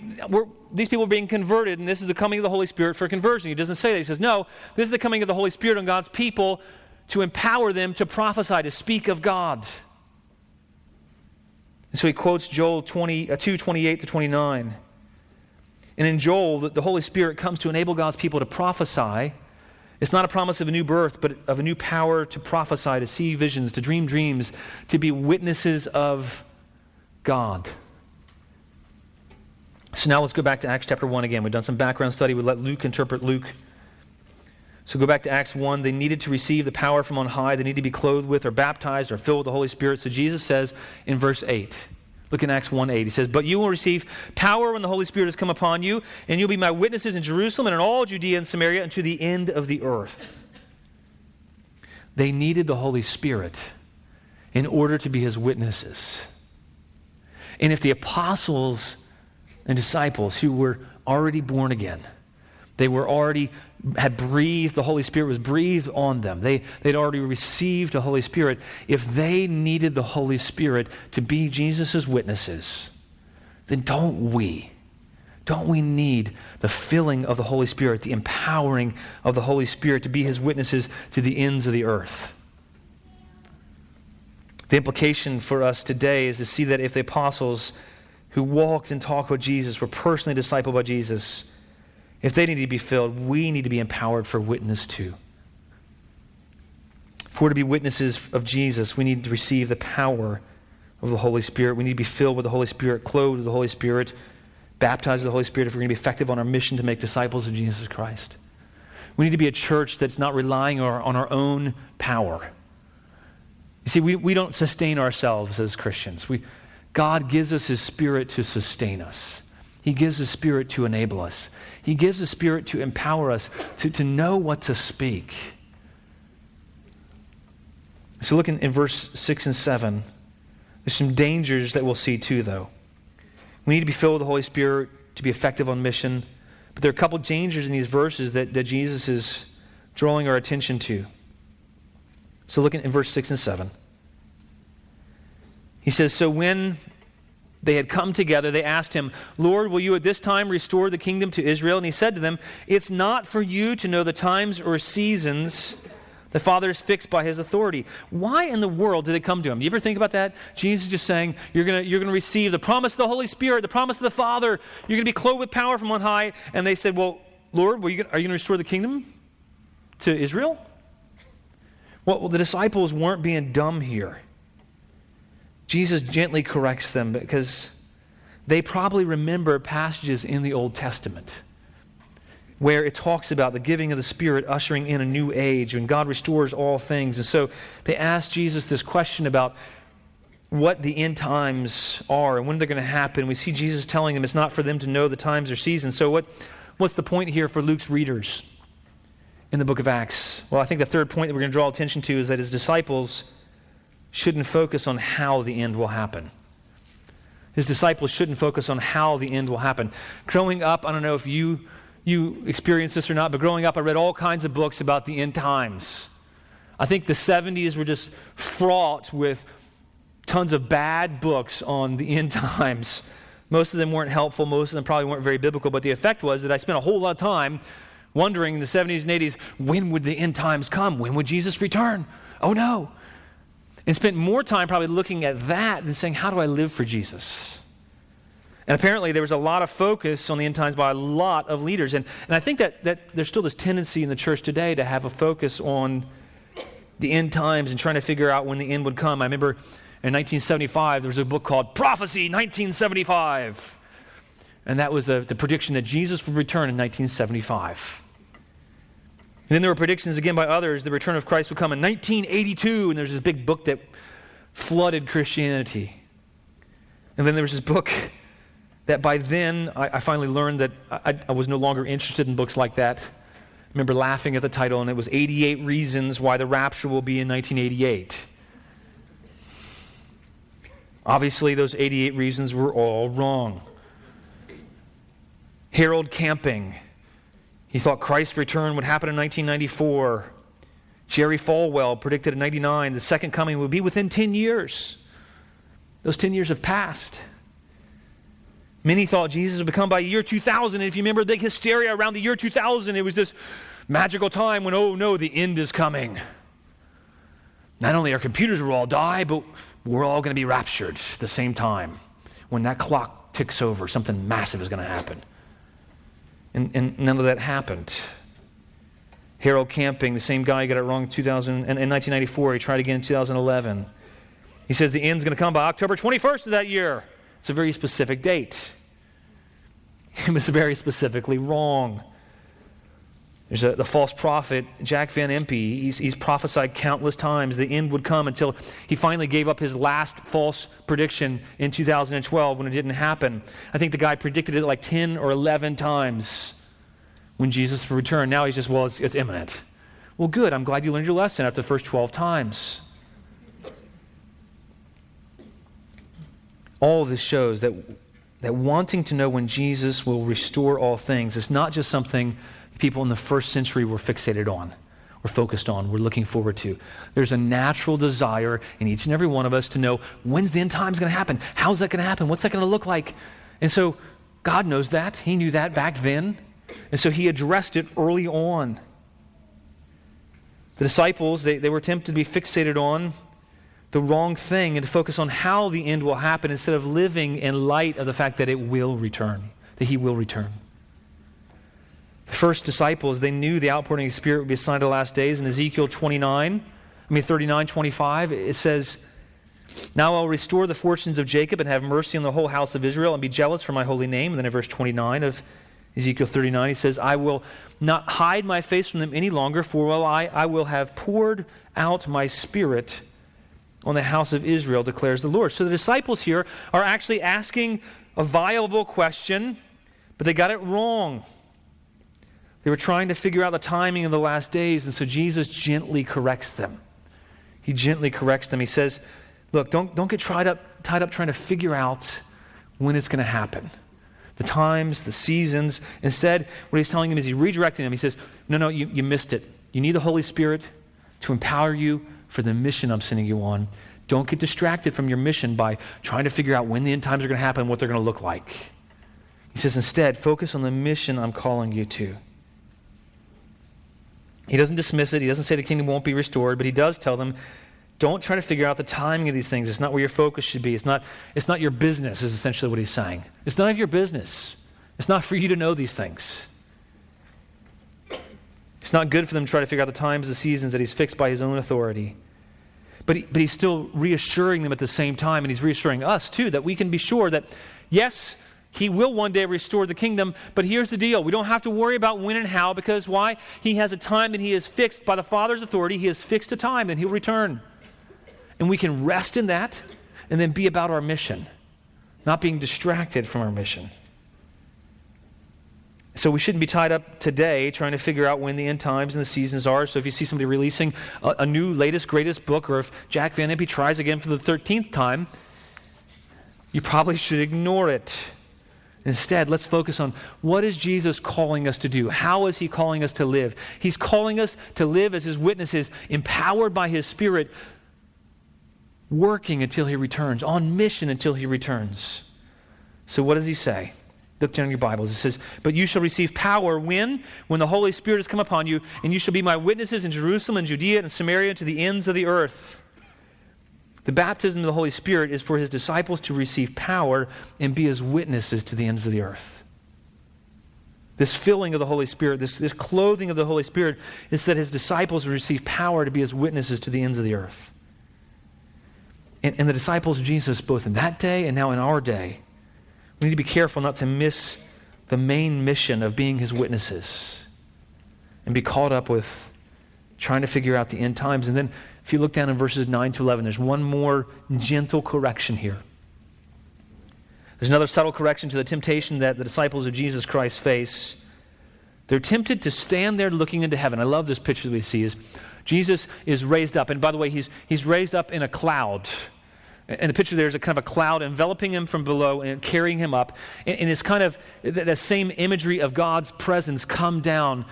these people are being converted, and this is the coming of the Holy Spirit for conversion. He doesn't say that. He says, No, this is the coming of the Holy Spirit on God's people to empower them to prophesy, to speak of God. And so he quotes Joel 20, uh, 2 28 to 29. And in Joel, the, the Holy Spirit comes to enable God's people to prophesy it's not a promise of a new birth, but of a new power to prophesy, to see visions, to dream dreams, to be witnesses of God. So now let's go back to Acts chapter 1 again. We've done some background study. We let Luke interpret Luke. So go back to Acts 1. They needed to receive the power from on high. They need to be clothed with or baptized or filled with the Holy Spirit. So Jesus says in verse 8, Look in Acts 1 8. He says, But you will receive power when the Holy Spirit has come upon you, and you'll be my witnesses in Jerusalem and in all Judea and Samaria and to the end of the earth. They needed the Holy Spirit in order to be his witnesses. And if the apostles and disciples who were already born again, they were already had breathed, the Holy Spirit was breathed on them. They, they'd already received the Holy Spirit. If they needed the Holy Spirit to be Jesus' witnesses, then don't we? Don't we need the filling of the Holy Spirit, the empowering of the Holy Spirit to be his witnesses to the ends of the earth? The implication for us today is to see that if the apostles who walked and talked with Jesus were personally discipled by Jesus, if they need to be filled, we need to be empowered for witness too. If we're to be witnesses of Jesus, we need to receive the power of the Holy Spirit. We need to be filled with the Holy Spirit, clothed with the Holy Spirit, baptized with the Holy Spirit if we're going to be effective on our mission to make disciples of Jesus Christ. We need to be a church that's not relying on our own power. You see, we, we don't sustain ourselves as Christians. We, God gives us His Spirit to sustain us. He gives His Spirit to enable us. He gives the Spirit to empower us to, to know what to speak. So, look in, in verse 6 and 7. There's some dangers that we'll see too, though. We need to be filled with the Holy Spirit to be effective on mission. But there are a couple dangers in these verses that, that Jesus is drawing our attention to. So, look in, in verse 6 and 7. He says, So when they had come together, they asked him, Lord, will you at this time restore the kingdom to Israel? And he said to them, It's not for you to know the times or seasons The Father is fixed by his authority. Why in the world did they come to him? You ever think about that? Jesus is just saying, You're going you're to receive the promise of the Holy Spirit, the promise of the Father. You're going to be clothed with power from on high. And they said, Well, Lord, are you going to restore the kingdom to Israel? Well, the disciples weren't being dumb here. Jesus gently corrects them because they probably remember passages in the Old Testament where it talks about the giving of the Spirit ushering in a new age when God restores all things. And so they asked Jesus this question about what the end times are and when they're going to happen. We see Jesus telling them it's not for them to know the times or seasons. So, what, what's the point here for Luke's readers in the book of Acts? Well, I think the third point that we're going to draw attention to is that his disciples shouldn't focus on how the end will happen. His disciples shouldn't focus on how the end will happen. Growing up, I don't know if you you experienced this or not, but growing up, I read all kinds of books about the end times. I think the 70s were just fraught with tons of bad books on the end times. Most of them weren't helpful, most of them probably weren't very biblical, but the effect was that I spent a whole lot of time wondering in the 70s and 80s when would the end times come? When would Jesus return? Oh no. And spent more time probably looking at that than saying, how do I live for Jesus? And apparently, there was a lot of focus on the end times by a lot of leaders. And, and I think that, that there's still this tendency in the church today to have a focus on the end times and trying to figure out when the end would come. I remember in 1975, there was a book called Prophecy 1975. And that was the, the prediction that Jesus would return in 1975. And then there were predictions again by others the return of Christ would come in 1982. And there's this big book that flooded Christianity. And then there was this book that by then I, I finally learned that I, I, was no longer interested in books like that. I remember laughing at the title, and it was 88 Reasons Why the Rapture Will Be in 1988. Obviously, those 88 reasons were all wrong. Harold Camping, he thought Christ's return would happen in 1994. Jerry Falwell predicted in 99 the second coming would be within 10 years. Those 10 years have passed. Many thought Jesus would come by year 2000. And if you remember the hysteria around the year 2000, it was this magical time when, oh no, the end is coming. Not only our computers will all die, but we're all going to be raptured at the same time. When that clock ticks over, something massive is going to happen. And, and none of that happened. Harold Camping, the same guy, who got it wrong in, 2000, in 1994. He tried again in 2011. He says the end's going to come by October 21st of that year. It's a very specific date. It was very specifically wrong. There's a, the false prophet, Jack Van Impe. He's, he's prophesied countless times the end would come until he finally gave up his last false prediction in 2012 when it didn't happen. I think the guy predicted it like 10 or 11 times when Jesus would return. Now he's just, well, it's, it's imminent. Well, good. I'm glad you learned your lesson after the first 12 times. All this shows that that wanting to know when Jesus will restore all things is not just something people in the first century were fixated on, were focused on, we're looking forward to. There's a natural desire in each and every one of us to know when's the end times going to happen? How's that going to happen? What's that going to look like? And so God knows that. He knew that back then. And so he addressed it early on. The disciples, they, they were tempted to be fixated on the wrong thing and to focus on how the end will happen instead of living in light of the fact that it will return, that he will return. The first disciples, they knew the outpouring of the Spirit would be a sign of the last days. In Ezekiel 29, I mean 39, 25, it says, Now I'll restore the fortunes of Jacob and have mercy on the whole house of Israel and be jealous for my holy name. And then in verse 29 of Ezekiel 39, he says, I will not hide my face from them any longer, for well, I, I will have poured out my spirit on the house of Israel, declares the Lord. So the disciples here are actually asking a viable question, but they got it wrong. They were trying to figure out the timing of the last days, and so Jesus gently corrects them. He gently corrects them. He says, Look, don't, don't get tied up, tied up trying to figure out when it's going to happen. The times, the seasons. Instead, what he's telling them is he's redirecting them. He says, No, no, you, you missed it. You need the Holy Spirit to empower you for the mission I'm sending you on. Don't get distracted from your mission by trying to figure out when the end times are going to happen and what they're going to look like. He says, instead, focus on the mission I'm calling you to. He doesn't dismiss it. He doesn't say the kingdom won't be restored, but he does tell them don't try to figure out the timing of these things. It's not where your focus should be. It's not, it's not your business, is essentially what he's saying. It's none of your business. It's not for you to know these things. It's not good for them to try to figure out the times, the seasons that he's fixed by his own authority. But, he, but he's still reassuring them at the same time, and he's reassuring us too, that we can be sure that, yes, he will one day restore the kingdom, but here's the deal. We don't have to worry about when and how because why? He has a time that he has fixed by the Father's authority. He has fixed a time and he'll return. And we can rest in that and then be about our mission, not being distracted from our mission. So we shouldn't be tied up today trying to figure out when the end times and the seasons are. So if you see somebody releasing a, a new, latest, greatest book, or if Jack Van Impe tries again for the 13th time, you probably should ignore it. Instead, let's focus on what is Jesus calling us to do? How is he calling us to live? He's calling us to live as his witnesses, empowered by his Spirit, working until he returns, on mission until he returns. So, what does he say? Look down in your Bibles. It says, But you shall receive power when? When the Holy Spirit has come upon you, and you shall be my witnesses in Jerusalem and Judea and Samaria to the ends of the earth. The baptism of the Holy Spirit is for his disciples to receive power and be his witnesses to the ends of the earth. This filling of the Holy Spirit, this, this clothing of the Holy Spirit, is that his disciples will receive power to be his witnesses to the ends of the earth. And, and the disciples of Jesus, both in that day and now in our day, we need to be careful not to miss the main mission of being his witnesses and be caught up with trying to figure out the end times. And then, if you look down in verses 9 to 11, there's one more gentle correction here. There's another subtle correction to the temptation that the disciples of Jesus Christ face. They're tempted to stand there looking into heaven. I love this picture that we see is Jesus is raised up. And by the way, he's, he's raised up in a cloud. And the picture there is a kind of a cloud enveloping him from below and carrying him up. And, and it's kind of that same imagery of God's presence come down.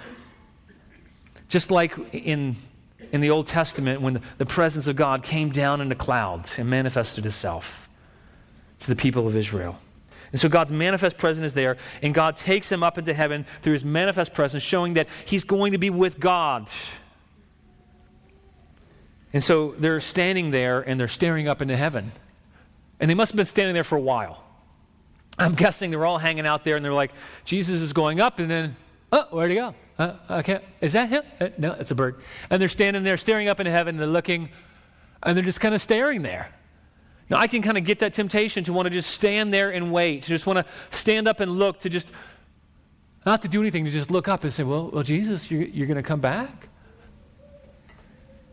Just like in, in the Old Testament when the presence of God came down in a cloud and manifested itself to the people of Israel. And so God's manifest presence is there, and God takes him up into heaven through his manifest presence, showing that he's going to be with God. And so they're standing there and they're staring up into heaven. And they must have been standing there for a while. I'm guessing they're all hanging out there and they're like, Jesus is going up, and then, oh, where'd he go? Uh, okay, is that him? Uh, no, it's a bird. And they're standing there staring up into heaven and they're looking, and they're just kind of staring there. Now, I can kind of get that temptation to want to just stand there and wait, to just want to stand up and look, to just not to do anything, to just look up and say, Well, well Jesus, you're, you're going to come back?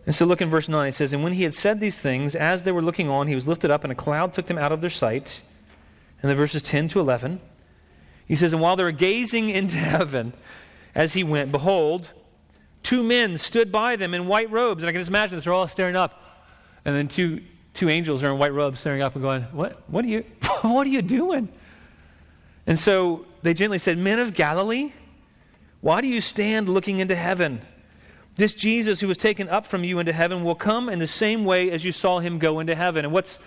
And so look in verse 9. It says, And when he had said these things, as they were looking on, he was lifted up, and a cloud took them out of their sight. And then verses 10 to 11. He says, And while they were gazing into heaven as he went, behold, two men stood by them in white robes. And I can just imagine this. They're all staring up. And then two, two angels are in white robes staring up and going, What, what, are, you, what are you doing? And so they gently said, Men of Galilee, why do you stand looking into heaven? This Jesus who was taken up from you into heaven will come in the same way as you saw him go into heaven. And what's,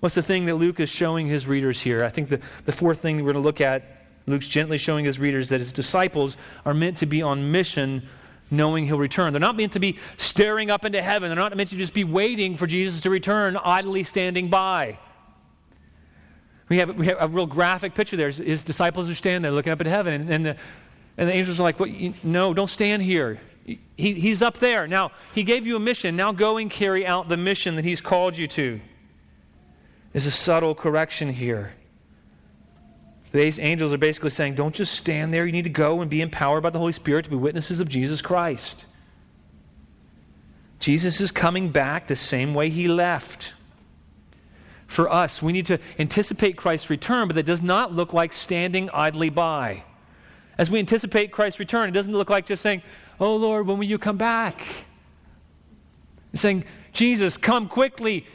what's the thing that Luke is showing his readers here? I think the, the fourth thing we're going to look at, Luke's gently showing his readers that his disciples are meant to be on mission knowing he'll return. They're not meant to be staring up into heaven. They're not meant to just be waiting for Jesus to return, idly standing by. We have, we have a real graphic picture there. His, disciples are standing there looking up at heaven, and, and, the, and the angels are like, well, you, No, don't stand here. He, he's up there. Now, he gave you a mission. Now go and carry out the mission that he's called you to. There's a subtle correction here. These angels are basically saying, don't just stand there. You need to go and be empowered by the Holy Spirit to be witnesses of Jesus Christ. Jesus is coming back the same way he left. For us, we need to anticipate Christ's return, but that does not look like standing idly by. As we anticipate Christ's return, it doesn't look like just saying, Oh Lord, when will you come back? He's saying, Jesus, come quickly.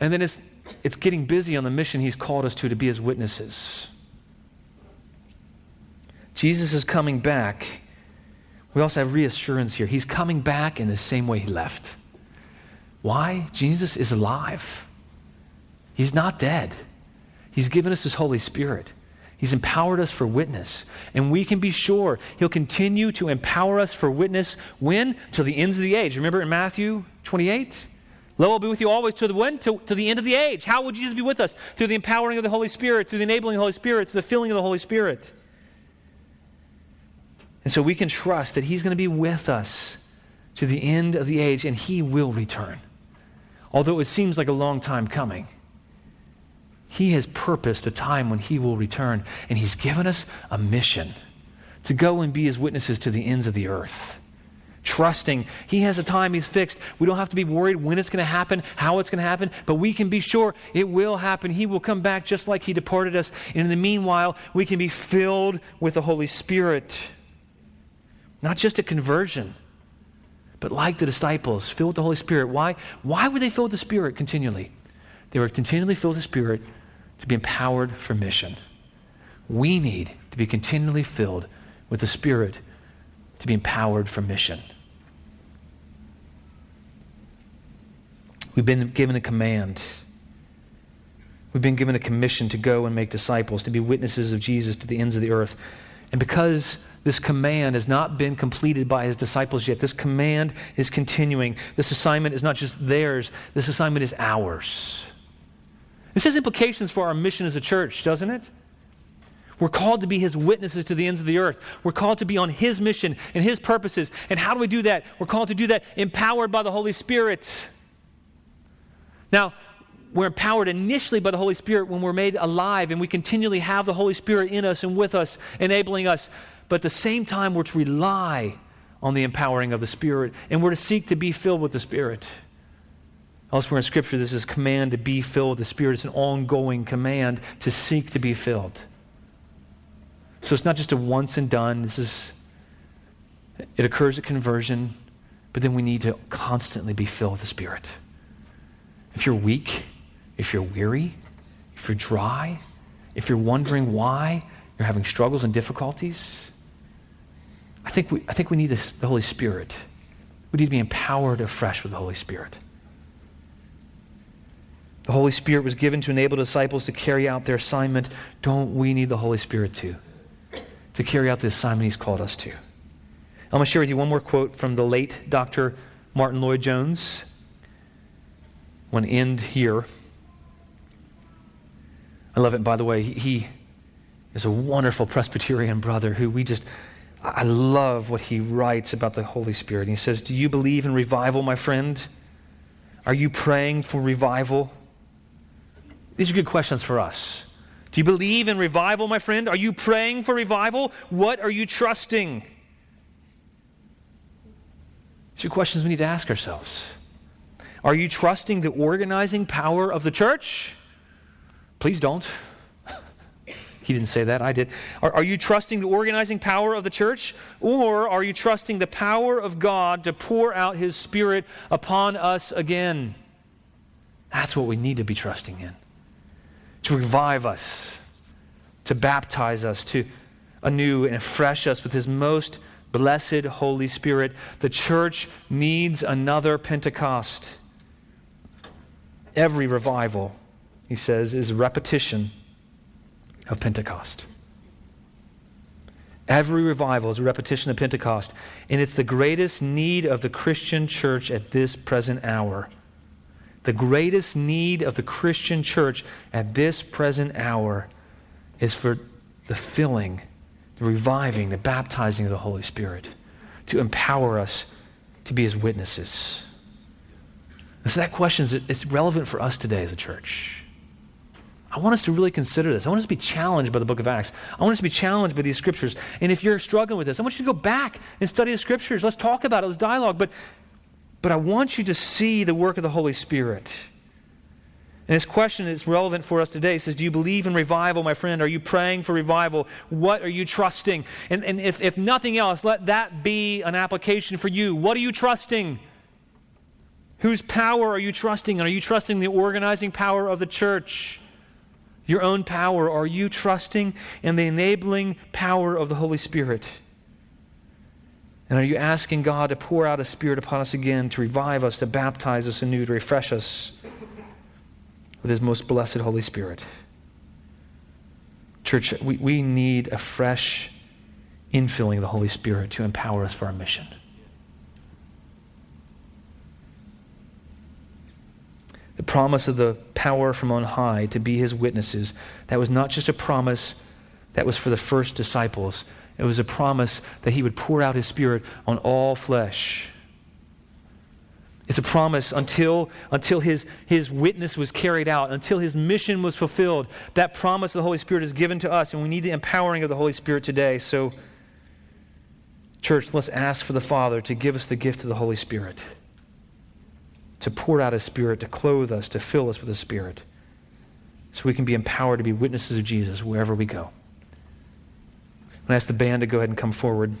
And then it's, it's getting busy on the mission he's called us to, to be his witnesses. Jesus is coming back. We also have reassurance here. He's coming back in the same way he left. Why? Jesus is alive. He's not dead. He's given us his Holy Spirit. He's empowered us for witness. And we can be sure He'll continue to empower us for witness when? Till the ends of the age. Remember in Matthew 28? Lo, I'll be with you always to the when? To, to the end of the age. How will Jesus be with us? Through the empowering of the Holy Spirit, through the enabling of the Holy Spirit, through the filling of the Holy Spirit. And so we can trust that He's going to be with us to the end of the age and He will return. Although it seems like a long time coming. He has purposed a time when He will return, and He's given us a mission to go and be His witnesses to the ends of the earth. Trusting He has a time He's fixed. We don't have to be worried when it's going to happen, how it's going to happen, but we can be sure it will happen. He will come back just like He departed us. And in the meanwhile, we can be filled with the Holy Spirit. Not just a conversion, but like the disciples, filled with the Holy Spirit. Why? Why were they filled with the Spirit continually? They were continually filled with the Spirit to be empowered for mission. We need to be continually filled with the Spirit to be empowered for mission. We've been given a command. We've been given a commission to go and make disciples, to be witnesses of Jesus to the ends of the earth. And because this command has not been completed by his disciples yet, this command is continuing. This assignment is not just theirs, this assignment is ours. This has implications for our mission as a church, doesn't it? We're called to be his witnesses to the ends of the earth. We're called to be on his mission and his purposes. And how do we do that? We're called to do that empowered by the Holy Spirit. Now, we're empowered initially by the Holy Spirit when we're made alive and we continually have the Holy Spirit in us and with us, enabling us. But at the same time, we're to rely on the empowering of the Spirit and we're to seek to be filled with the Spirit. Elsewhere in Scripture, this is command to be filled with the Spirit. It's an ongoing command to seek to be filled. So it's not just a once and done. This is it occurs at conversion, but then we need to constantly be filled with the Spirit. If you're weak, if you're weary, if you're dry, if you're wondering why you're having struggles and difficulties, I think we, I think we need the Holy Spirit. We need to be empowered afresh with the Holy Spirit. The Holy Spirit was given to enable disciples to carry out their assignment. Don't we need the Holy Spirit too? To carry out the assignment He's called us to. I'm going to share with you one more quote from the late Dr. Martyn Lloyd-Jones. One end here. I love it, by the way. He is a wonderful Presbyterian brother who we just, I love what he writes about the Holy Spirit. He says, Do you believe in revival, my friend? Are you praying for revival? These are good questions for us. Do you believe in revival, my friend? Are you praying for revival? What are you trusting? These are questions we need to ask ourselves. Are you trusting the organizing power of the church? Please don't. he didn't say that, I did. Are, are, you trusting the organizing power of the church? Or are you trusting the power of God to pour out his spirit upon us again? That's what we need to be trusting in to revive us, to baptize us, to anew and afresh us with his most blessed Holy Spirit. The church needs another Pentecost. Every revival, he says, is a repetition of Pentecost. Every revival is a repetition of Pentecost, and it's the greatest need of the Christian church at this present hour. The greatest need of the Christian church at this present hour is for the filling, the reviving, the baptizing of the Holy Spirit to empower us to be his witnesses. And so that question is it's relevant for us today as a church. I want us to really consider this. I want us to be challenged by the book of Acts. I want us to be challenged by these scriptures. And if you're struggling with this, I want you to go back and study the scriptures. Let's talk about it. Let's dialogue. But but I want you to see the work of the Holy Spirit. And this question is relevant for us today. It says, Do you believe in revival, my friend? Are you praying for revival? What are you trusting? And, and if, if nothing else, let that be an application for you. What are you trusting? Whose power are you trusting? Are you trusting the organizing power of the church? Your own power? Are you trusting in the enabling power of the Holy Spirit? And are you asking God to pour out a Spirit upon us again, to revive us, to baptize us anew, to refresh us with His most blessed Holy Spirit? Church, we, we need a fresh infilling of the Holy Spirit to empower us for our mission. The promise of the power from on high to be his witnesses, that was not just a promise that was for the first disciples. It was a promise that he would pour out his spirit on all flesh. It's a promise until, until his, his witness was carried out, until his mission was fulfilled. That promise of the Holy Spirit is given to us, and we need the empowering of the Holy Spirit today. So, church, let's ask for the Father to give us the gift of the Holy Spirit, to pour out his Spirit, to clothe us, to fill us with his Spirit, so we can be empowered to be witnesses of Jesus wherever we go. I'm going to ask the band to go ahead and come forward.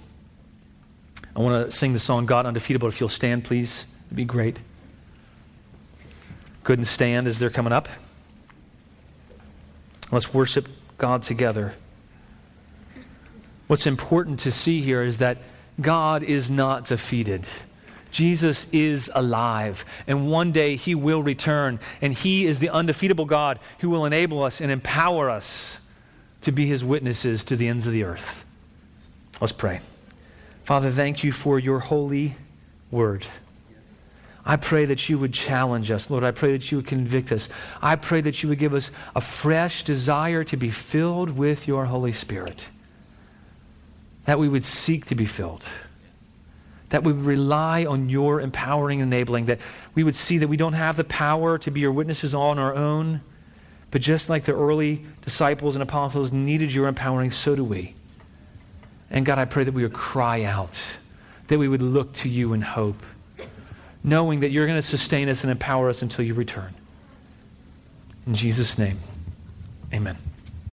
I want to sing the song God Undefeatable. If you'll stand, please, it'd be great. Good and stand as they're coming up. Let's worship God together. What's important to see here is that God is not defeated. Jesus is alive, and one day he will return, and he is the undefeatable God who will enable us and empower us to be his witnesses to the ends of the earth. Let's pray. Father, thank you for your holy word. I pray that you would challenge us, Lord. I pray that you would convict us. I pray that you would give us a fresh desire to be filled with your Holy Spirit. That we would seek to be filled. That we rely on your empowering and enabling. That we would see that we don't have the power to be your witnesses on our own but just like the early disciples and apostles needed your empowering, so do we. And God, I pray that we would cry out, that we would look to you in hope, knowing that you're going to sustain us and empower us until you return. In Jesus' name, amen.